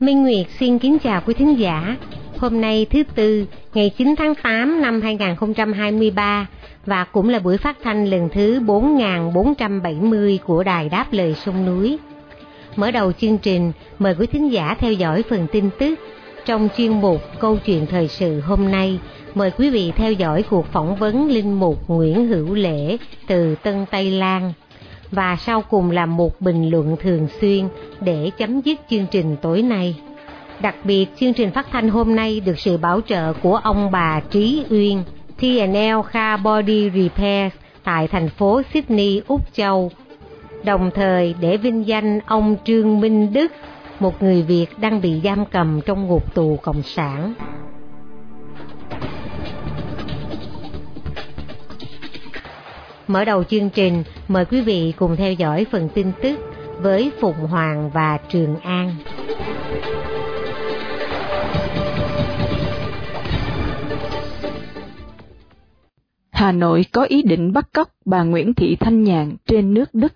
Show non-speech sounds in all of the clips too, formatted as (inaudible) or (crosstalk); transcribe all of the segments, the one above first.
Minh Nguyệt xin kính chào quý thính giả. Hôm nay thứ Tư, ngày 9 tháng 8 năm 2023 và cũng là buổi phát thanh lần thứ 4470 của Đài Đáp Lời Sông Núi. Mở đầu chương trình, mời quý thính giả theo dõi phần tin tức. Trong chuyên mục Câu chuyện thời sự hôm nay, mời quý vị theo dõi cuộc phỏng vấn Linh Mục Nguyễn Hữu Lễ từ Tân Tây Lan và sau cùng là một bình luận thường xuyên để chấm dứt chương trình tối nay. Đặc biệt, chương trình phát thanh hôm nay được sự bảo trợ của ông bà Trí Uyên, TNL Car Body Repair tại thành phố Sydney, Úc Châu. Đồng thời để vinh danh ông Trương Minh Đức, một người Việt đang bị giam cầm trong ngục tù Cộng sản. Mở đầu chương trình, mời quý vị cùng theo dõi phần tin tức với Phụng Hoàng và Trường An. Hà Nội có ý định bắt cóc bà Nguyễn Thị Thanh Nhàn trên nước Đức.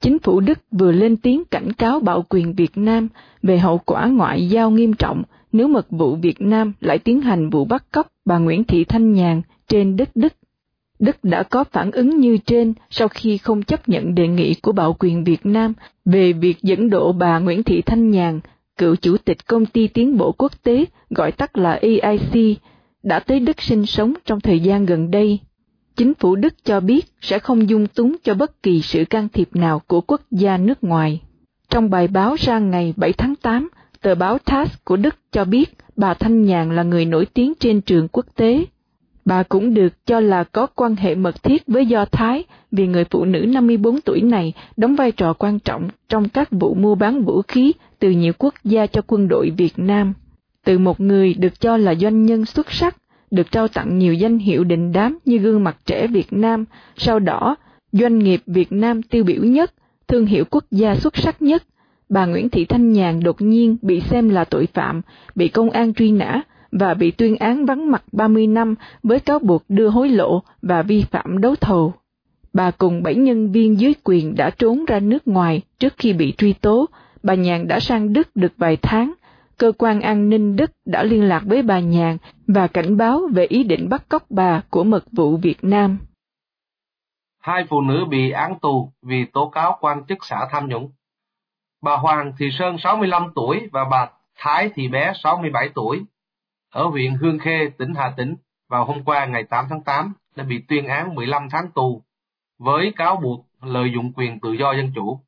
Chính phủ Đức vừa lên tiếng cảnh cáo bạo quyền Việt Nam về hậu quả ngoại giao nghiêm trọng nếu mật vụ Việt Nam lại tiến hành vụ bắt cóc bà Nguyễn Thị Thanh Nhàn trên đất Đức. Đức đã có phản ứng như trên sau khi không chấp nhận đề nghị của bạo quyền Việt Nam về việc dẫn độ bà Nguyễn Thị Thanh Nhàn, cựu chủ tịch công ty tiến bộ quốc tế, gọi tắt là EIC, đã tới Đức sinh sống trong thời gian gần đây. Chính phủ Đức cho biết sẽ không dung túng cho bất kỳ sự can thiệp nào của quốc gia nước ngoài. Trong bài báo ra ngày 7 tháng 8, tờ báo TASS của Đức cho biết bà Thanh Nhàn là người nổi tiếng trên trường quốc tế. Bà cũng được cho là có quan hệ mật thiết với Do Thái vì người phụ nữ 54 tuổi này đóng vai trò quan trọng trong các vụ mua bán vũ khí từ nhiều quốc gia cho quân đội Việt Nam. Từ một người được cho là doanh nhân xuất sắc, được trao tặng nhiều danh hiệu đình đám như gương mặt trẻ Việt Nam, sau đó doanh nghiệp Việt Nam tiêu biểu nhất, thương hiệu quốc gia xuất sắc nhất, bà Nguyễn Thị Thanh Nhàn đột nhiên bị xem là tội phạm, bị công an truy nã và bị tuyên án vắng mặt 30 năm với cáo buộc đưa hối lộ và vi phạm đấu thầu. Bà cùng bảy nhân viên dưới quyền đã trốn ra nước ngoài trước khi bị truy tố, bà Nhàn đã sang Đức được vài tháng. Cơ quan an ninh Đức đã liên lạc với bà Nhàn và cảnh báo về ý định bắt cóc bà của mật vụ Việt Nam. Hai phụ nữ bị án tù vì tố cáo quan chức xã tham nhũng. Bà Hoàng Thị Sơn 65 tuổi và bà Thái Thị Bé 67 tuổi ở huyện Hương Khê, tỉnh Hà Tĩnh vào hôm qua ngày 8 tháng 8 đã bị tuyên án 15 tháng tù với cáo buộc lợi dụng quyền tự do dân chủ.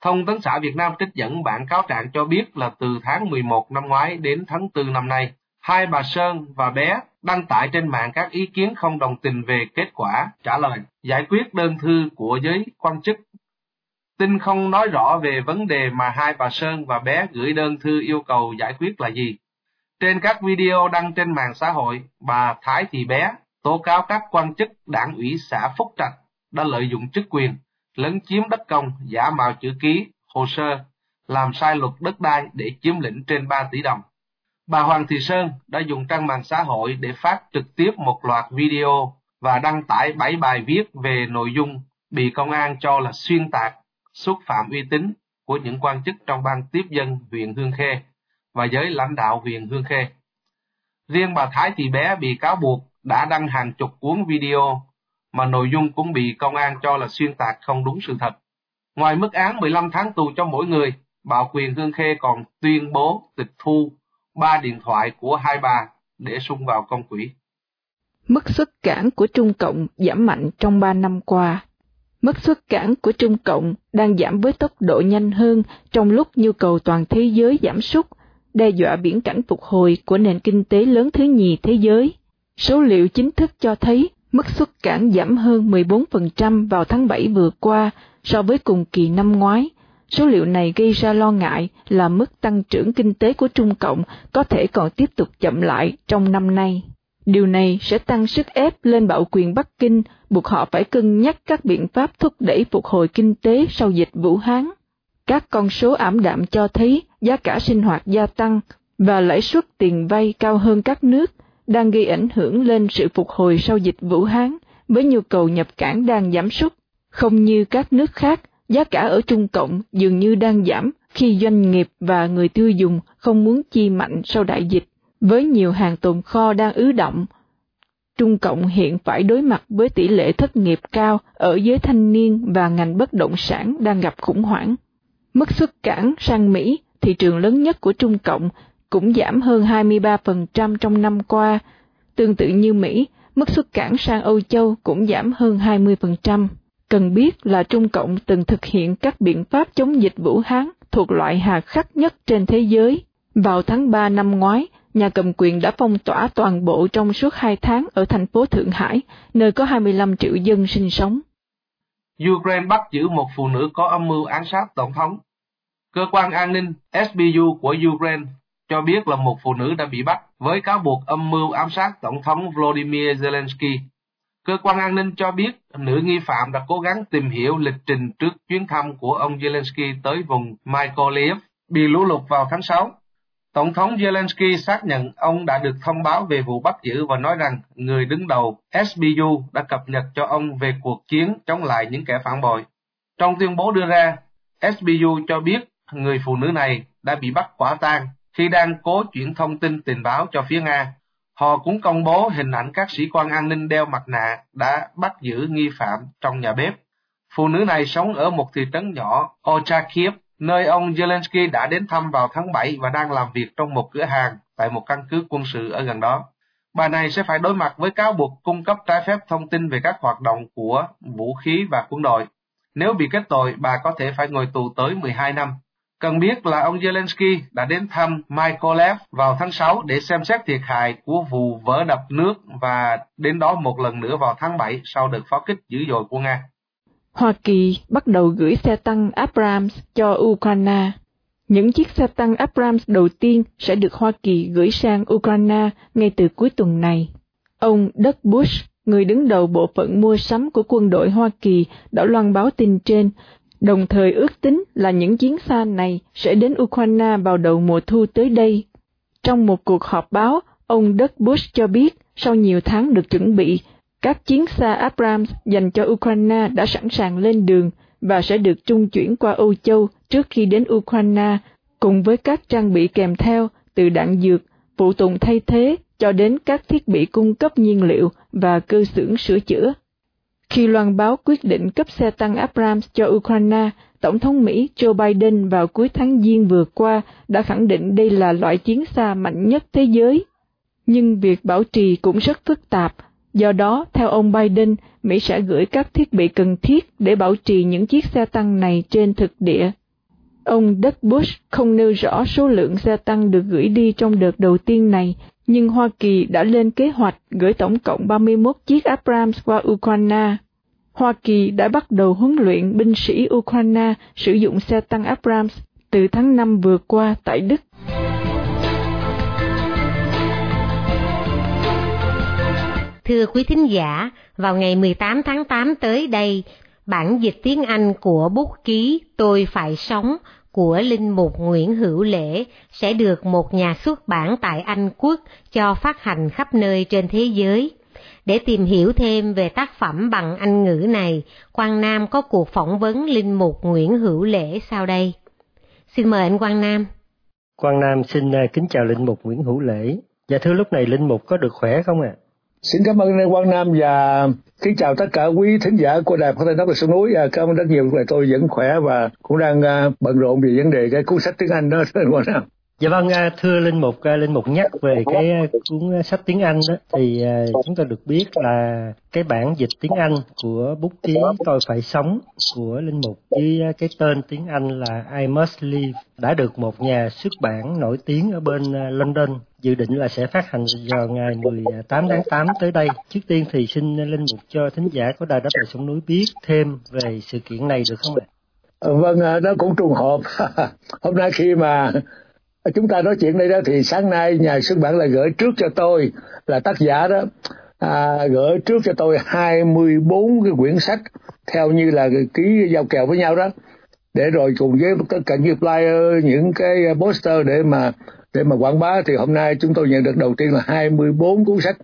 Thông tấn xã Việt Nam trích dẫn bản cáo trạng cho biết là từ tháng 11 năm ngoái đến tháng 4 năm nay, hai bà Sơn và bé đăng tải trên mạng các ý kiến không đồng tình về kết quả trả lời giải quyết đơn thư của giới quan chức. Tin không nói rõ về vấn đề mà hai bà Sơn và bé gửi đơn thư yêu cầu giải quyết là gì. Trên các video đăng trên mạng xã hội, bà Thái Thị Bé tố cáo các quan chức đảng ủy xã Phúc Trạch đã lợi dụng chức quyền, lấn chiếm đất công, giả mạo chữ ký, hồ sơ, làm sai luật đất đai để chiếm lĩnh trên 3 tỷ đồng. Bà Hoàng Thị Sơn đã dùng trang mạng xã hội để phát trực tiếp một loạt video và đăng tải 7 bài viết về nội dung bị công an cho là xuyên tạc, xúc phạm uy tín của những quan chức trong ban tiếp dân huyện Hương Khê và giới lãnh đạo huyện Hương Khê. Riêng bà Thái Thị Bé bị cáo buộc đã đăng hàng chục cuốn video mà nội dung cũng bị công an cho là xuyên tạc không đúng sự thật. Ngoài mức án 15 tháng tù cho mỗi người, Bảo quyền Hương Khê còn tuyên bố tịch thu ba điện thoại của hai bà để sung vào công quỹ. Mức xuất cảng của Trung Cộng giảm mạnh trong ba năm qua. Mức xuất cảng của Trung Cộng đang giảm với tốc độ nhanh hơn trong lúc nhu cầu toàn thế giới giảm sút, đe dọa biển cảnh phục hồi của nền kinh tế lớn thứ nhì thế giới. Số liệu chính thức cho thấy Mức xuất cảng giảm hơn 14% vào tháng 7 vừa qua so với cùng kỳ năm ngoái. Số liệu này gây ra lo ngại là mức tăng trưởng kinh tế của Trung Cộng có thể còn tiếp tục chậm lại trong năm nay. Điều này sẽ tăng sức ép lên bạo quyền Bắc Kinh, buộc họ phải cân nhắc các biện pháp thúc đẩy phục hồi kinh tế sau dịch Vũ Hán. Các con số ảm đạm cho thấy giá cả sinh hoạt gia tăng và lãi suất tiền vay cao hơn các nước, đang gây ảnh hưởng lên sự phục hồi sau dịch Vũ Hán với nhu cầu nhập cảng đang giảm sút. Không như các nước khác, giá cả ở Trung Cộng dường như đang giảm khi doanh nghiệp và người tiêu dùng không muốn chi mạnh sau đại dịch. Với nhiều hàng tồn kho đang ứ động, Trung Cộng hiện phải đối mặt với tỷ lệ thất nghiệp cao ở giới thanh niên và ngành bất động sản đang gặp khủng hoảng. Mức xuất cảng sang Mỹ, thị trường lớn nhất của Trung Cộng, cũng giảm hơn 23% trong năm qua. Tương tự như Mỹ, mức xuất cảng sang Âu Châu cũng giảm hơn 20%. Cần biết là Trung Cộng từng thực hiện các biện pháp chống dịch Vũ Hán thuộc loại hà khắc nhất trên thế giới. Vào tháng 3 năm ngoái, nhà cầm quyền đã phong tỏa toàn bộ trong suốt hai tháng ở thành phố Thượng Hải, nơi có 25 triệu dân sinh sống. Ukraine bắt giữ một phụ nữ có âm mưu ám sát tổng thống. Cơ quan an ninh SBU của Ukraine cho biết là một phụ nữ đã bị bắt với cáo buộc âm mưu ám sát tổng thống Volodymyr Zelensky. Cơ quan an ninh cho biết nữ nghi phạm đã cố gắng tìm hiểu lịch trình trước chuyến thăm của ông Zelensky tới vùng Mykolaiv bị lũ lụt vào tháng 6. Tổng thống Zelensky xác nhận ông đã được thông báo về vụ bắt giữ và nói rằng người đứng đầu SBU đã cập nhật cho ông về cuộc chiến chống lại những kẻ phản bội. Trong tuyên bố đưa ra, SBU cho biết người phụ nữ này đã bị bắt quả tang khi đang cố chuyển thông tin tình báo cho phía Nga. Họ cũng công bố hình ảnh các sĩ quan an ninh đeo mặt nạ đã bắt giữ nghi phạm trong nhà bếp. Phụ nữ này sống ở một thị trấn nhỏ Ochakiv nơi ông Zelensky đã đến thăm vào tháng 7 và đang làm việc trong một cửa hàng tại một căn cứ quân sự ở gần đó. Bà này sẽ phải đối mặt với cáo buộc cung cấp trái phép thông tin về các hoạt động của vũ khí và quân đội. Nếu bị kết tội, bà có thể phải ngồi tù tới 12 năm. Cần biết là ông Zelensky đã đến thăm Mykolaiv vào tháng 6 để xem xét thiệt hại của vụ vỡ đập nước và đến đó một lần nữa vào tháng 7 sau đợt pháo kích dữ dội của Nga. Hoa Kỳ bắt đầu gửi xe tăng Abrams cho Ukraine. Những chiếc xe tăng Abrams đầu tiên sẽ được Hoa Kỳ gửi sang Ukraine ngay từ cuối tuần này. Ông Doug Bush, người đứng đầu bộ phận mua sắm của quân đội Hoa Kỳ, đã loan báo tin trên, đồng thời ước tính là những chiến xa này sẽ đến Ukraine vào đầu mùa thu tới đây. Trong một cuộc họp báo, ông Doug Bush cho biết sau nhiều tháng được chuẩn bị, các chiến xa Abrams dành cho Ukraine đã sẵn sàng lên đường và sẽ được trung chuyển qua Âu Châu trước khi đến Ukraine, cùng với các trang bị kèm theo từ đạn dược, phụ tùng thay thế cho đến các thiết bị cung cấp nhiên liệu và cơ xưởng sửa chữa. Khi loan báo quyết định cấp xe tăng Abrams cho Ukraine, Tổng thống Mỹ Joe Biden vào cuối tháng Giêng vừa qua đã khẳng định đây là loại chiến xa mạnh nhất thế giới. Nhưng việc bảo trì cũng rất phức tạp Do đó, theo ông Biden, Mỹ sẽ gửi các thiết bị cần thiết để bảo trì những chiếc xe tăng này trên thực địa. Ông Doug Bush không nêu rõ số lượng xe tăng được gửi đi trong đợt đầu tiên này, nhưng Hoa Kỳ đã lên kế hoạch gửi tổng cộng 31 chiếc Abrams qua Ukraine. Hoa Kỳ đã bắt đầu huấn luyện binh sĩ Ukraine sử dụng xe tăng Abrams từ tháng 5 vừa qua tại Đức. Thưa quý thính giả, vào ngày 18 tháng 8 tới đây, bản dịch tiếng Anh của bút ký Tôi Phải Sống của Linh Mục Nguyễn Hữu Lễ sẽ được một nhà xuất bản tại Anh Quốc cho phát hành khắp nơi trên thế giới. Để tìm hiểu thêm về tác phẩm bằng Anh ngữ này, Quang Nam có cuộc phỏng vấn Linh Mục Nguyễn Hữu Lễ sau đây. Xin mời anh Quang Nam. Quang Nam xin à, kính chào Linh Mục Nguyễn Hữu Lễ. Dạ thưa lúc này Linh Mục có được khỏe không ạ? À? Xin cảm ơn Quang Nam và kính chào tất cả quý thính giả của Đài Phát thanh Đốc Sông Núi. À, cảm ơn rất nhiều, tôi vẫn khỏe và cũng đang uh, bận rộn về vấn đề cái cuốn sách tiếng Anh đó, (laughs) Quang Nam. Dạ vâng, à, thưa Linh Mục, à, Linh Mục nhắc về cái cuốn sách tiếng Anh đó, thì chúng ta được biết là cái bản dịch tiếng Anh của bút ký Tôi Phải Sống của Linh Mục với cái tên tiếng Anh là I Must Live đã được một nhà xuất bản nổi tiếng ở bên London dự định là sẽ phát hành vào ngày 18 tháng 8 tới đây. Trước tiên thì xin Linh Mục cho thính giả của Đài Đáp Lời Sông Núi biết thêm về sự kiện này được không ạ? Ờ, vâng, ờ, nó cũng trùng hợp. (laughs) Hôm nay khi mà chúng ta nói chuyện đây đó thì sáng nay nhà xuất bản là gửi trước cho tôi là tác giả đó à, gửi trước cho tôi 24 cái quyển sách theo như là ký giao kèo với nhau đó để rồi cùng với tất cả những flyer những cái poster để mà để mà quảng bá thì hôm nay chúng tôi nhận được đầu tiên là 24 cuốn sách.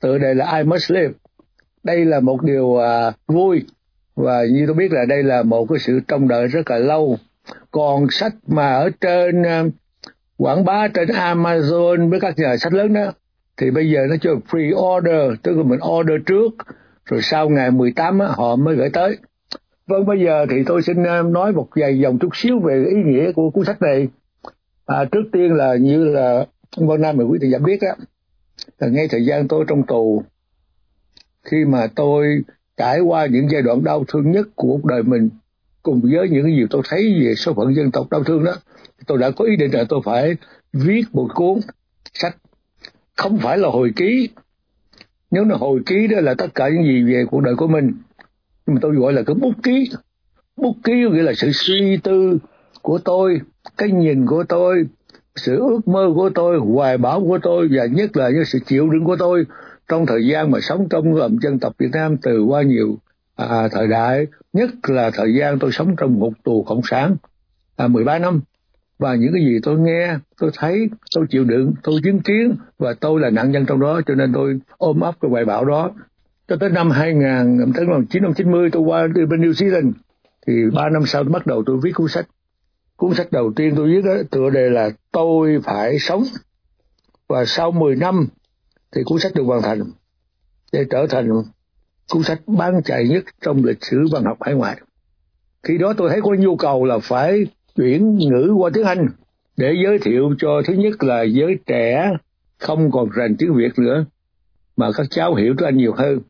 Tựa đề là I Must Live. Đây là một điều à, vui. Và như tôi biết là đây là một cái sự trông đợi rất là lâu. Còn sách mà ở trên à, quảng bá trên Amazon với các nhà sách lớn đó thì bây giờ nó cho pre-order tức là mình order trước rồi sau ngày 18 á, họ mới gửi tới. Vâng bây giờ thì tôi xin à, nói một vài dòng chút xíu về ý nghĩa của cuốn sách này à, trước tiên là như là Vân Nam và quý thầy đã biết á là ngay thời gian tôi trong tù khi mà tôi trải qua những giai đoạn đau thương nhất của cuộc đời mình cùng với những cái gì tôi thấy về số phận dân tộc đau thương đó tôi đã có ý định là tôi phải viết một cuốn sách. Không phải là hồi ký. Nếu là hồi ký đó là tất cả những gì về cuộc đời của mình. Nhưng mà tôi gọi là cái bút ký. Bút ký nghĩa là sự suy tư của tôi cái nhìn của tôi sự ước mơ của tôi hoài bão của tôi và nhất là những sự chịu đựng của tôi trong thời gian mà sống trong gồm dân tộc Việt Nam từ qua nhiều à, thời đại. Nhất là thời gian tôi sống trong ngục tù cộng sản à, 13 năm. Và những cái gì tôi nghe tôi thấy tôi chịu đựng tôi chứng kiến và tôi là nạn nhân trong đó cho nên tôi ôm ấp cái hoài bão đó. Cho tới năm 2000 tới năm 1990 tôi qua đi bên New Zealand. Thì ba năm sau tôi bắt đầu tôi viết cuốn sách cuốn sách đầu tiên tôi viết đó, tựa đề là tôi phải sống. Và sau 10 năm thì cuốn sách được hoàn thành để trở thành cuốn sách bán chạy nhất trong lịch sử văn học hải ngoại. Khi đó tôi thấy có nhu cầu là phải chuyển ngữ qua tiếng Anh để giới thiệu cho thứ nhất là giới trẻ không còn rành tiếng Việt nữa mà các cháu hiểu tiếng Anh nhiều hơn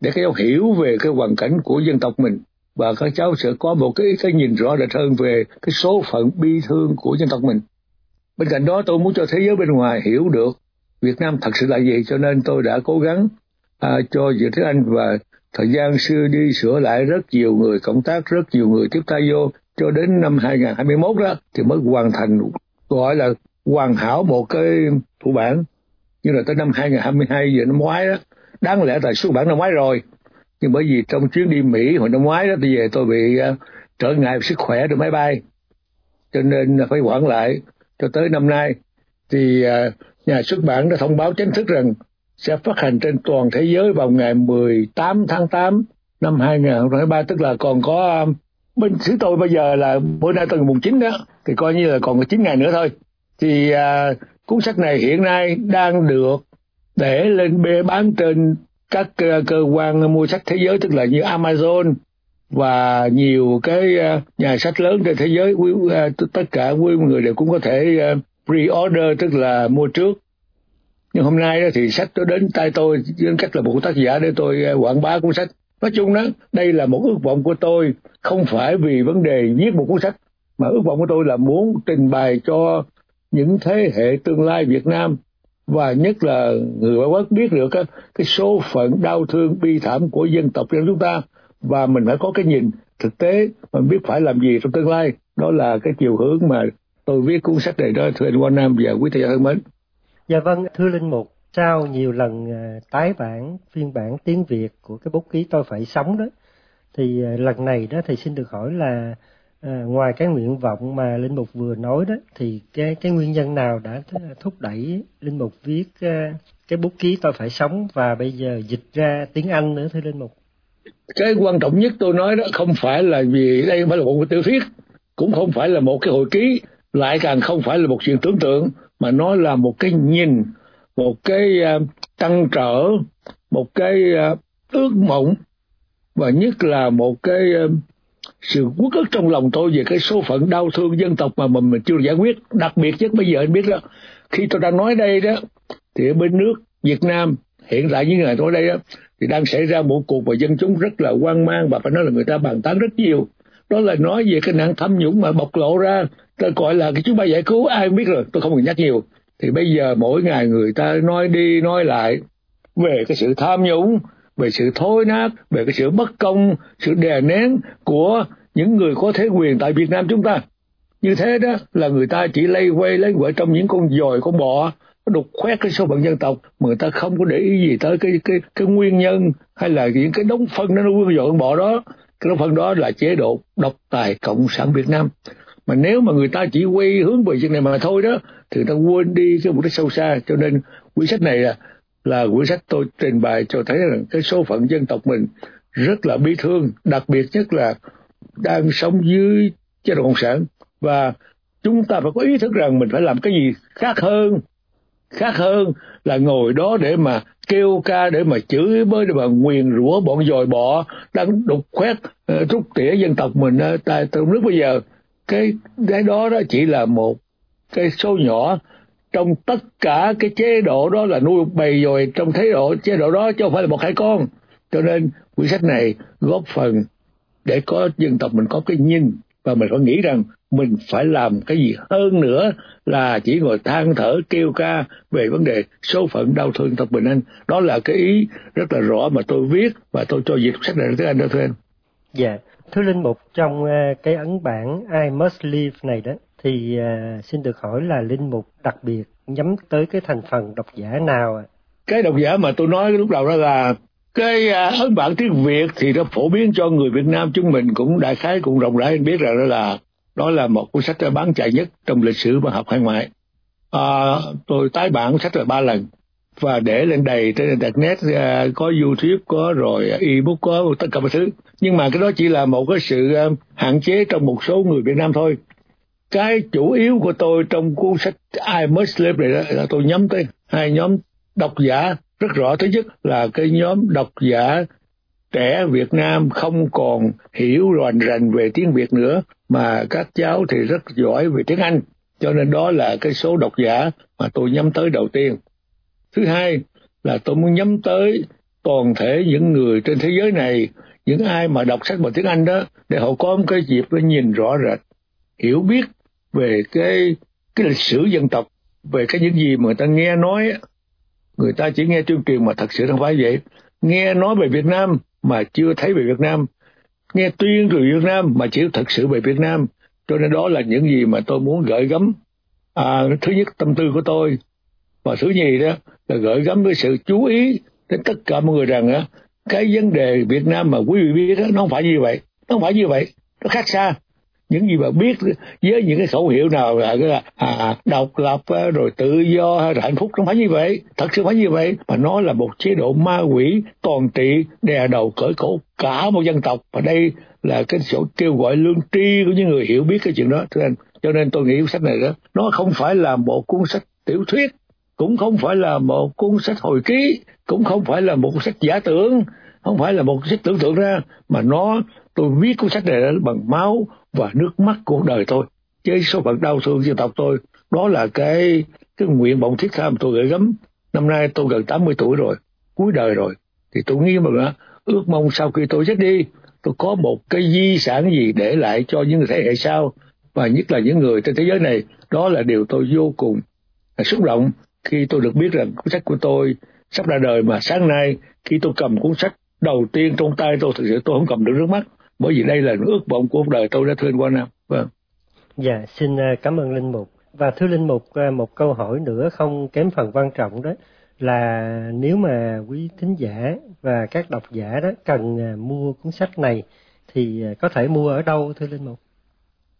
để các cháu hiểu về cái hoàn cảnh của dân tộc mình và các cháu sẽ có một cái cái nhìn rõ rệt hơn về cái số phận bi thương của dân tộc mình. Bên cạnh đó tôi muốn cho thế giới bên ngoài hiểu được Việt Nam thật sự là gì cho nên tôi đã cố gắng à, cho Việt Thế Anh và thời gian xưa đi sửa lại rất nhiều người cộng tác, rất nhiều người tiếp tay vô cho đến năm 2021 đó thì mới hoàn thành gọi là hoàn hảo một cái thủ bản như là tới năm 2022 giờ năm ngoái đó đáng lẽ là xuất bản năm ngoái rồi nhưng bởi vì trong chuyến đi Mỹ hồi năm ngoái đó tôi về tôi bị uh, trở ngại sức khỏe trên máy bay. Cho nên phải hoãn lại cho tới năm nay. Thì uh, nhà xuất bản đã thông báo chính thức rằng sẽ phát hành trên toàn thế giới vào ngày 18 tháng 8 năm 2023 tức là còn có um, bên xứ tôi bây giờ là bữa nay tuần mùng 9 đó thì coi như là còn có 9 ngày nữa thôi. Thì uh, cuốn sách này hiện nay đang được để lên bê bán trên các ờ, cơ, quan mua sách thế giới tức là như Amazon và nhiều cái ờ, nhà sách lớn trên thế giới ờ, tất cả quý người đều cũng có thể pre-order tức là mua trước. Nhưng hôm nay đó thì sách nó đến tay tôi với cách là một tác giả để tôi quảng bá cuốn sách. Nói chung đó đây là một ước vọng của tôi không phải vì vấn đề viết một cuốn sách mà ước vọng của tôi là muốn trình bày cho những thế hệ tương lai Việt Nam và nhất là người ngoại quốc biết được cái, cái số phận đau thương bi thảm của dân tộc của chúng ta. Và mình phải có cái nhìn thực tế mình biết phải làm gì trong tương lai. Đó là cái chiều hướng mà tôi viết cuốn sách này đó thưa anh Quan Nam và quý thầy thân mến. Dạ vâng thưa linh mục sau nhiều lần à, tái bản phiên bản tiếng Việt của cái bút ký tôi phải sống đó. Thì à, lần này đó thì xin được hỏi là à, ngoài cái nguyện vọng mà linh mục vừa nói đó thì cái cái nguyên nhân nào đã thúc đẩy linh mục viết uh, cái bút ký tôi phải sống và bây giờ dịch ra tiếng Anh nữa thưa linh mục? Cái quan trọng nhất tôi nói đó không phải là vì đây không phải là một tiểu thuyết cũng không phải là một cái hồi ký lại càng không phải là một chuyện tưởng tượng mà nó là một cái nhìn một cái à, uh, tăng trở một cái uh, ước mộng và nhất là một cái uh, sự quốc ức trong lòng tôi về cái số phận đau thương dân tộc mà mình, mình chưa giải quyết. Đặc biệt nhất bây giờ anh biết đó khi tôi đang nói đây đó thì ở bên nước Việt Nam hiện tại những ngày tôi đây đó thì đang xảy ra một cuộc và dân chúng rất là hoang mang và phải nói là người ta bàn tán rất nhiều. Đó là nói về cái nạn tham nhũng mà bộc lộ ra. Tôi gọi là cái chúng ta giải cứu ai biết rồi tôi không cần nhắc nhiều. Thì bây giờ mỗi ngày người ta nói đi nói lại về cái sự tham nhũng về sự thối nát về cái sự bất công, sự đè nén của những người có thế quyền tại Việt Nam chúng ta. Như thế đó là người ta chỉ lây quay lấy quậy trong những con dòi con bọ đục khoét cái số phận dân tộc, mà người ta không có để ý gì tới cái cái cái nguyên nhân hay là những cái đống phân nó nuôi dòi con bọ đó. Cái đống phân đó là chế độ độc tài cộng sản Việt Nam. Mà nếu mà người ta chỉ quay hướng về chuyện này mà thôi đó, thì người ta quên đi cái mục đích sâu xa. Cho nên quyển sách này là là quyển sách tôi trình bày cho thấy rằng cái số phận dân tộc mình rất là bi thương, đặc biệt nhất là đang sống dưới chế độ cộng sản. Và chúng ta phải có ý thức rằng mình phải làm cái gì khác hơn khác hơn là ngồi đó để mà kêu ca, để mà chửi bới, để mà nguyền rủa bọn dòi bọ đang đục khoét ờ, rút tỉa dân tộc mình ờ, tại trong nước bây giờ. Cái cái đó đó chỉ là một cái số nhỏ trong tất cả cái chế độ đó là nuôi bầy dồi trong thế độ, chế độ đó chứ không phải là một hai con. Cho nên quyển sách này góp phần để có dân tộc mình có cái nhìn và mình phải nghĩ rằng mình phải làm cái gì hơn nữa là chỉ ngồi than thở, kêu ca về vấn đề số phận đau thương tộc bình anh. Đó là cái ý rất là rõ mà tôi viết và tôi cho dịch sách này tới anh đó thưa anh. Dạ. Thưa linh mục, trong ờ, cái ấn bản I Must Leave này đó thì à, xin được hỏi là linh mục đặc biệt nhắm tới cái thành phần độc giả nào ạ? Cái độc giả mà tôi nói lúc đầu đó là cái à, ấn bản tiếng Việt thì nó phổ biến cho người Việt Nam chúng mình cũng đại khái cũng rộng rãi biết rằng đó là đó là một cuốn sách bán chạy nhất trong lịch sử văn học hải ngoại. À, tôi tái bản sách rồi ba lần và để lên đầy trên internet à, có youtube có rồi ebook có tất cả mọi thứ. Nhưng mà cái đó chỉ là một cái sự hạn chế trong một số người việt nam thôi cái chủ yếu của tôi trong cuốn sách I Must Live này đó là tôi nhắm tới hai nhóm độc giả rất rõ. Thứ nhất là cái nhóm độc giả trẻ Việt Nam không còn hiểu rành rành về tiếng Việt nữa, mà các cháu thì rất giỏi về tiếng Anh. Cho nên đó là cái số độc giả mà tôi nhắm tới đầu tiên. Thứ hai là tôi muốn nhắm tới toàn thể những người trên thế giới này, những ai mà đọc sách bằng tiếng Anh đó, để họ có một cái dịp để nhìn rõ rệt, hiểu biết về cái cái lịch sử dân tộc về cái những gì mà người ta nghe nói người ta chỉ nghe tuyên truyền mà thật sự không phải vậy. Nghe nói về Việt Nam mà chưa thấy về Việt Nam. Nghe tuyên truyền Việt Nam mà chỉ thật sự về Việt Nam. Cho nên đó là những gì mà tôi muốn gửi gắm. À, thứ nhất tâm tư của tôi. Và thứ nhì đó là gửi gắm cái sự chú ý đến tất cả mọi người rằng á cái vấn đề Việt Nam mà quý vị biết đó, nó không phải như vậy. Nó không phải như vậy. Nó khác xa những gì mà biết với những cái khẩu hiệu nào là cái là à, à độc lập à, rồi tự do hay là hạnh phúc không phải như vậy. Thật sự phải như vậy. Mà nó là một chế độ ma quỷ toàn trị đè đầu cởi cổ cả một dân tộc. Và đây là cái chỗ kêu gọi lương tri của những người hiểu biết cái chuyện đó. Thưa nên cho nên tôi nghĩ cuốn sách này đó nó không phải là một cuốn sách tiểu thuyết cũng không phải là một cuốn sách hồi ký cũng không phải là một cuốn sách giả tưởng không phải là một cuốn sách tưởng tượng ra. Mà nó tôi viết cuốn sách này bằng máu và nước mắt cuộc đời tôi. Với số phận đau thương dân tộc tôi, đó là cái cái nguyện vọng thiết tha mà tôi gửi gắm. Năm nay tôi gần 80 tuổi rồi, cuối đời rồi. Thì tôi nghĩ mà ước mong sau khi tôi chết đi, tôi có một cái di sản gì để lại cho những thế hệ sau, và nhất là những người trên thế giới này. Đó là điều tôi vô cùng xúc động khi tôi được biết rằng cuốn sách của tôi sắp ra đời mà sáng nay khi tôi cầm cuốn sách đầu tiên trong tay tôi, thực sự tôi không cầm được nước mắt bởi vì đây là ước vọng của cuộc đời tôi đã thưa anh Quang Nam. Vâng. Dạ, xin à, cảm ơn Linh Mục. Và thưa Linh Mục, à, một câu hỏi nữa không kém phần quan trọng đó là nếu mà quý thính giả và các độc giả đó cần à, mua cuốn sách này thì có thể mua ở đâu thưa Linh Mục?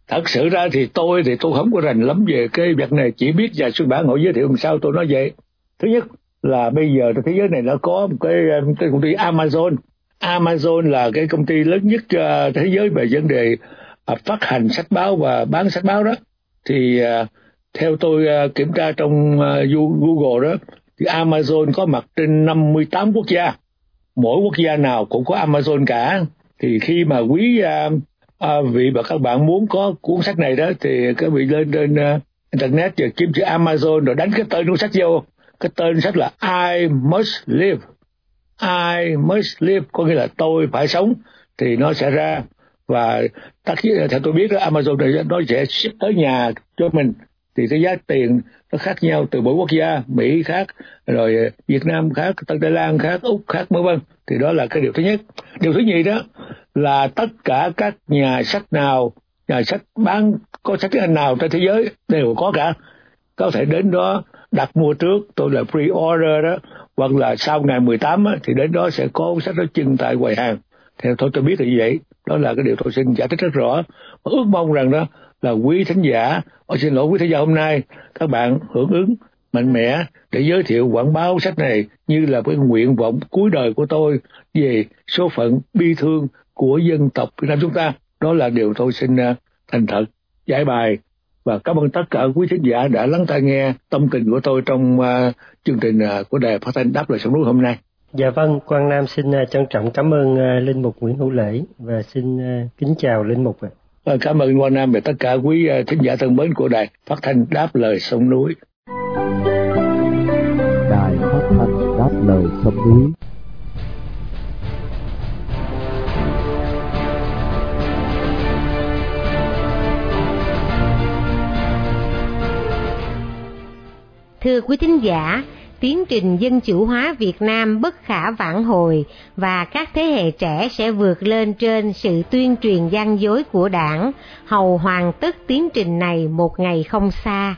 Thật sự ra thì tôi thì tôi không có rành lắm về cái việc này, chỉ biết nhà xuất bản họ giới thiệu làm sao tôi nói vậy. Thứ nhất là bây giờ thế giới này nó có một cái, cái công ty Amazon Amazon là cái công ty lớn nhất uh, thế giới về vấn đề uh, phát hành sách báo và bán sách báo đó. Thì uh, theo tôi uh, kiểm tra trong uh, Google đó thì Amazon có mặt trên 58 quốc gia. Mỗi quốc gia nào cũng có Amazon cả. Thì khi mà quý uh, uh, vị và các bạn muốn có cuốn sách này đó thì các vị lên trên uh, internet và kiếm chữ Amazon rồi đánh cái tên cuốn sách vô. Cái tên sách là I Must Live. I must live có nghĩa là tôi phải sống thì nó sẽ ra. Và tất nhiên theo tôi biết đó, Amazon này nó sẽ ship tới nhà cho mình. Thì cái giá tiền nó khác nhau từ mỗi quốc gia mỹ khác rồi việt nam khác tân đài lan khác úc khác vân vân. Thì đó là cái điều thứ nhất. Điều thứ nhì đó là tất cả các nhà sách nào nhà sách bán có sách tiếng anh nào trên thế giới đều có cả. Có thể đến đó đặt mua trước tôi là pre-order đó hoặc là sau ngày 18 á, thì đến đó sẽ có sách đó trưng tại quầy hàng. Theo tôi tôi biết là như vậy. Đó là cái điều tôi xin giải thích rất rõ. Và ước mong rằng đó là quý thính giả tôi xin lỗi quý thính giả hôm nay các bạn hưởng ứng mạnh mẽ để giới thiệu quảng báo sách này như là cái nguyện vọng cuối đời của tôi về số phận bi thương của dân tộc Việt Nam chúng ta. Đó là điều tôi xin ờ, thành thật giải bài và cảm ơn tất cả quý thính giả đã lắng tai nghe tâm tình của tôi trong uh, chương trình uh, của đài phát thanh đáp lời sông núi hôm nay. Dạ vâng, Quang Nam xin uh, trân trọng cảm ơn uh, Linh Mục Nguyễn Hữu Lễ và xin uh, kính chào Linh Mục ạ. Cảm ơn Quang Nam và tất cả quý uh, thính giả thân mến của đài phát thanh đáp lời sông núi. Đài phát thanh đáp lời sông núi Thưa quý thính giả, tiến trình dân chủ hóa Việt Nam bất khả vãn hồi và các thế hệ trẻ sẽ vượt lên trên sự tuyên truyền gian dối của đảng, hầu hoàn tất tiến trình này một ngày không xa.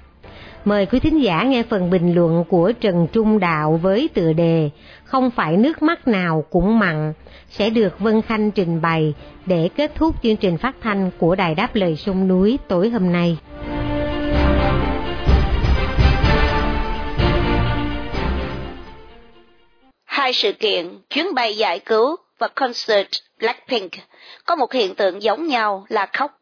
Mời quý thính giả nghe phần bình luận của Trần Trung Đạo với tựa đề Không phải nước mắt nào cũng mặn sẽ được Vân Khanh trình bày để kết thúc chương trình phát thanh của Đài Đáp Lời Sông Núi tối hôm nay. Hai sự kiện, chuyến bay giải cứu và concert Blackpink có một hiện tượng giống nhau là khóc,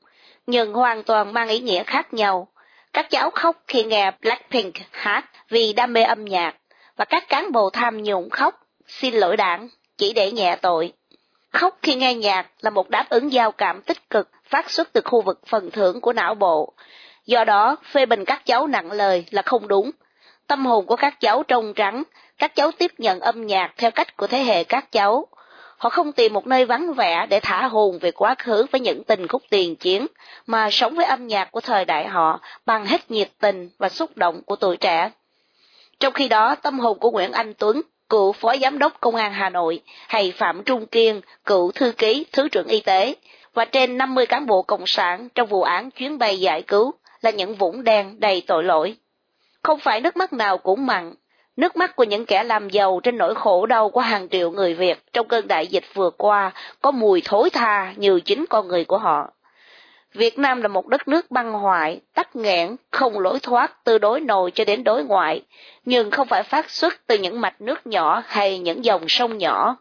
nhưng hoàn toàn mang ý nghĩa khác nhau. Các cháu khóc khi nghe Blackpink hát vì đam mê âm nhạc, và các cán bộ tham nhũng khóc, xin lỗi đảng, chỉ để nhẹ tội. Khóc khi nghe nhạc là một đáp ứng giao cảm tích cực phát xuất từ khu vực phần thưởng của não bộ. Do đó, phê bình các cháu nặng lời là không đúng. Tâm hồn của các cháu trong trắng, các cháu tiếp nhận âm nhạc theo cách của thế hệ các cháu. Họ không tìm một nơi vắng vẻ để thả hồn về quá khứ với những tình khúc tiền chiến, mà sống với âm nhạc của thời đại họ bằng hết nhiệt tình và xúc động của tuổi trẻ. Trong khi đó, tâm hồn của Nguyễn Anh Tuấn, cựu phó giám đốc công an Hà Nội, hay Phạm Trung Kiên, cựu thư ký, thứ trưởng y tế, và trên 50 cán bộ cộng sản trong vụ án chuyến bay giải cứu là những vũng đen đầy tội lỗi. Không phải nước mắt nào cũng mặn, Nước mắt của những kẻ làm giàu trên nỗi khổ đau của hàng triệu người Việt trong cơn đại dịch vừa qua có mùi thối tha như chính con người của họ. Việt Nam là một đất nước băng hoại, tắc nghẽn, không lối thoát từ đối nội cho đến đối ngoại, nhưng không phải phát xuất từ những mạch nước nhỏ hay những dòng sông nhỏ.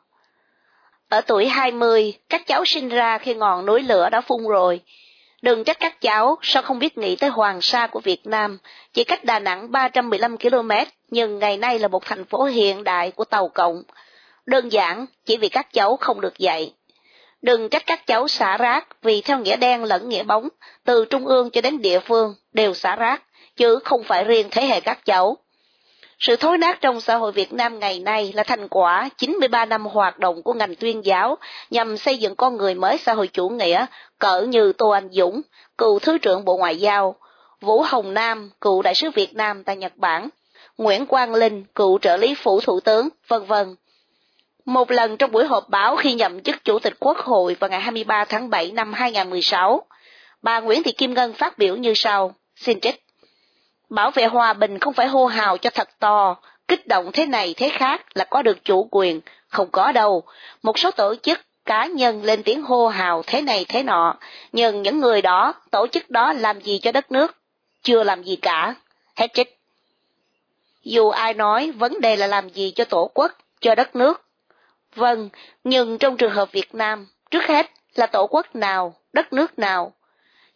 Ở tuổi 20, các cháu sinh ra khi ngọn núi lửa đã phun rồi, Đừng trách các cháu sao không biết nghĩ tới Hoàng Sa của Việt Nam, chỉ cách Đà Nẵng 315 km, nhưng ngày nay là một thành phố hiện đại của tàu cộng. Đơn giản, chỉ vì các cháu không được dạy. Đừng trách các cháu xả rác vì theo nghĩa đen lẫn nghĩa bóng, từ trung ương cho đến địa phương đều xả rác, chứ không phải riêng thế hệ các cháu. Sự thối nát trong xã hội Việt Nam ngày nay là thành quả 93 năm hoạt động của ngành tuyên giáo nhằm xây dựng con người mới xã hội chủ nghĩa, cỡ như Tô Anh Dũng, cựu Thứ trưởng Bộ Ngoại giao, Vũ Hồng Nam, cựu đại sứ Việt Nam tại Nhật Bản, Nguyễn Quang Linh, cựu trợ lý phủ thủ tướng, vân vân. Một lần trong buổi họp báo khi nhậm chức Chủ tịch Quốc hội vào ngày 23 tháng 7 năm 2016, bà Nguyễn Thị Kim Ngân phát biểu như sau, xin trích. Bảo vệ hòa bình không phải hô hào cho thật to, kích động thế này thế khác là có được chủ quyền, không có đâu. Một số tổ chức, cá nhân lên tiếng hô hào thế này thế nọ, nhưng những người đó, tổ chức đó làm gì cho đất nước? Chưa làm gì cả. Hết trích. Dù ai nói vấn đề là làm gì cho tổ quốc, cho đất nước. Vâng, nhưng trong trường hợp Việt Nam, trước hết là tổ quốc nào, đất nước nào,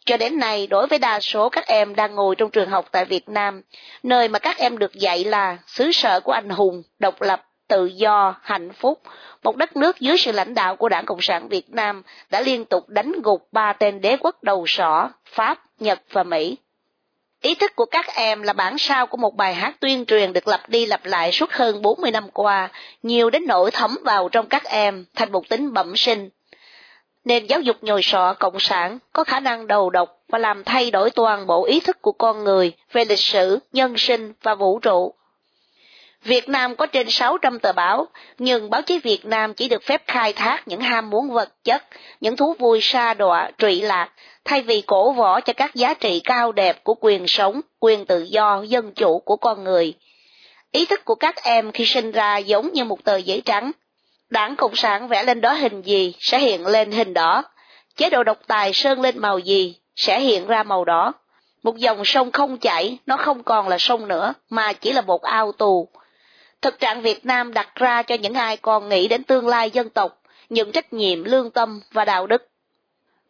cho đến nay, đối với đa số các em đang ngồi trong trường học tại Việt Nam, nơi mà các em được dạy là xứ sở của anh hùng, độc lập, tự do, hạnh phúc, một đất nước dưới sự lãnh đạo của Đảng Cộng sản Việt Nam đã liên tục đánh gục ba tên đế quốc đầu sỏ, Pháp, Nhật và Mỹ. Ý thức của các em là bản sao của một bài hát tuyên truyền được lặp đi lặp lại suốt hơn 40 năm qua, nhiều đến nỗi thấm vào trong các em thành một tính bẩm sinh, Nền giáo dục nhồi sọ cộng sản có khả năng đầu độc và làm thay đổi toàn bộ ý thức của con người về lịch sử, nhân sinh và vũ trụ. Việt Nam có trên 600 tờ báo, nhưng báo chí Việt Nam chỉ được phép khai thác những ham muốn vật chất, những thú vui sa đọa, trụy lạc, thay vì cổ võ cho các giá trị cao đẹp của quyền sống, quyền tự do, dân chủ của con người. Ý thức của các em khi sinh ra giống như một tờ giấy trắng. Đảng Cộng sản vẽ lên đó hình gì sẽ hiện lên hình đó. Chế độ độc tài sơn lên màu gì sẽ hiện ra màu đó. Một dòng sông không chảy, nó không còn là sông nữa, mà chỉ là một ao tù. Thực trạng Việt Nam đặt ra cho những ai còn nghĩ đến tương lai dân tộc, những trách nhiệm lương tâm và đạo đức.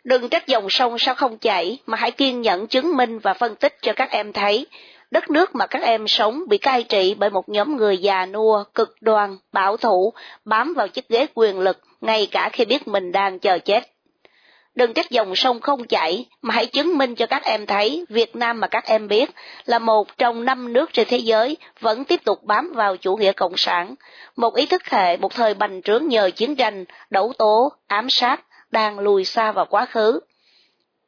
Đừng trách dòng sông sao không chảy, mà hãy kiên nhẫn chứng minh và phân tích cho các em thấy, đất nước mà các em sống bị cai trị bởi một nhóm người già nua, cực đoan, bảo thủ, bám vào chiếc ghế quyền lực, ngay cả khi biết mình đang chờ chết. Đừng trách dòng sông không chảy, mà hãy chứng minh cho các em thấy Việt Nam mà các em biết là một trong năm nước trên thế giới vẫn tiếp tục bám vào chủ nghĩa cộng sản. Một ý thức hệ, một thời bành trướng nhờ chiến tranh, đấu tố, ám sát, đang lùi xa vào quá khứ.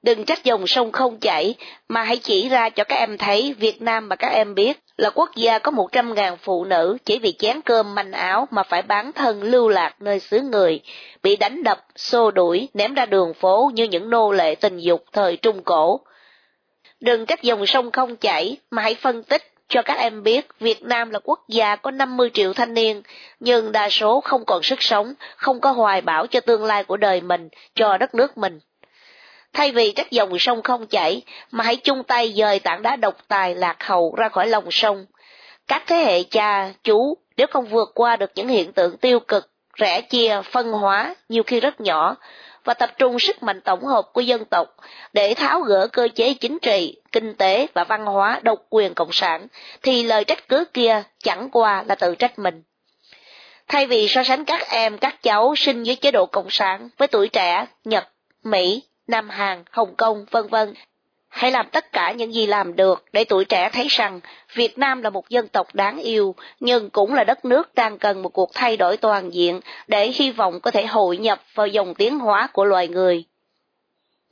Đừng trách dòng sông không chảy, mà hãy chỉ ra cho các em thấy Việt Nam mà các em biết là quốc gia có 100.000 phụ nữ chỉ vì chén cơm manh áo mà phải bán thân lưu lạc nơi xứ người, bị đánh đập, xô đuổi, ném ra đường phố như những nô lệ tình dục thời Trung Cổ. Đừng trách dòng sông không chảy, mà hãy phân tích cho các em biết Việt Nam là quốc gia có 50 triệu thanh niên, nhưng đa số không còn sức sống, không có hoài bão cho tương lai của đời mình, cho đất nước mình. Thay vì các dòng sông không chảy, mà hãy chung tay dời tảng đá độc tài lạc hậu ra khỏi lòng sông. Các thế hệ cha, chú, nếu không vượt qua được những hiện tượng tiêu cực, rẽ chia, phân hóa, nhiều khi rất nhỏ, và tập trung sức mạnh tổng hợp của dân tộc để tháo gỡ cơ chế chính trị, kinh tế và văn hóa độc quyền cộng sản, thì lời trách cứ kia chẳng qua là tự trách mình. Thay vì so sánh các em, các cháu sinh dưới chế độ cộng sản với tuổi trẻ Nhật, Mỹ, Nam Hàn, Hồng Kông, vân vân. Hãy làm tất cả những gì làm được để tuổi trẻ thấy rằng Việt Nam là một dân tộc đáng yêu, nhưng cũng là đất nước đang cần một cuộc thay đổi toàn diện để hy vọng có thể hội nhập vào dòng tiến hóa của loài người.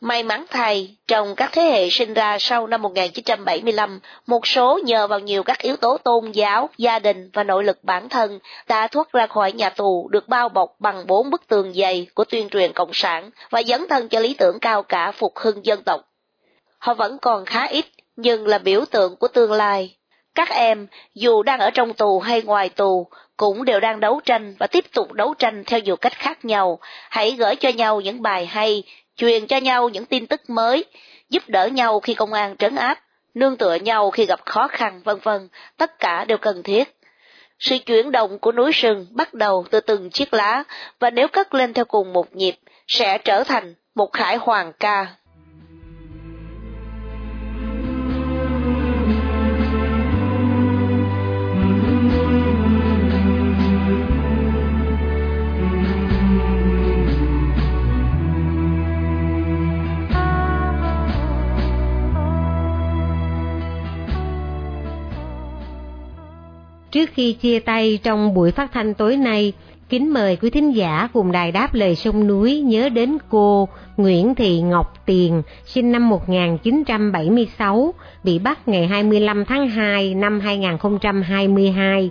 May mắn thay, trong các thế hệ sinh ra sau năm 1975, một số nhờ vào nhiều các yếu tố tôn giáo, gia đình và nội lực bản thân đã thoát ra khỏi nhà tù được bao bọc bằng bốn bức tường dày của tuyên truyền cộng sản và dấn thân cho lý tưởng cao cả phục hưng dân tộc. Họ vẫn còn khá ít, nhưng là biểu tượng của tương lai. Các em, dù đang ở trong tù hay ngoài tù, cũng đều đang đấu tranh và tiếp tục đấu tranh theo nhiều cách khác nhau. Hãy gửi cho nhau những bài hay, truyền cho nhau những tin tức mới, giúp đỡ nhau khi công an trấn áp, nương tựa nhau khi gặp khó khăn vân vân, tất cả đều cần thiết. Sự chuyển động của núi rừng bắt đầu từ từng chiếc lá và nếu cất lên theo cùng một nhịp sẽ trở thành một khải hoàng ca Trước khi chia tay trong buổi phát thanh tối nay, kính mời quý thính giả cùng đài đáp lời sông núi nhớ đến cô Nguyễn Thị Ngọc Tiền, sinh năm 1976, bị bắt ngày 25 tháng 2 năm 2022,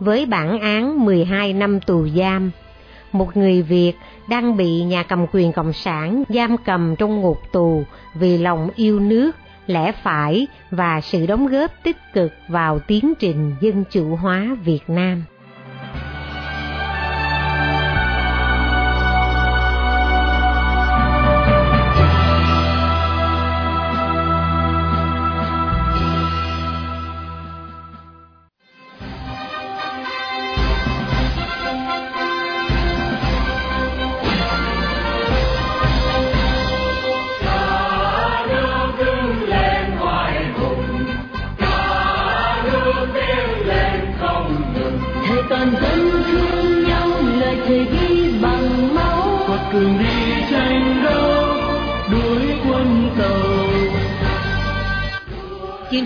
với bản án 12 năm tù giam. Một người Việt đang bị nhà cầm quyền Cộng sản giam cầm trong ngục tù vì lòng yêu nước lẽ phải và sự đóng góp tích cực vào tiến trình dân chủ hóa Việt Nam.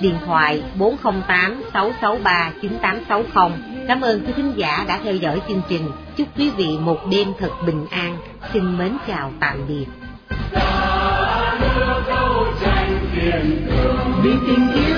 điện thoại 408 663 9860. Cảm ơn quý thính giả đã theo dõi chương trình. Chúc quý vị một đêm thật bình an. Xin mến chào tạm biệt. Đi tình yêu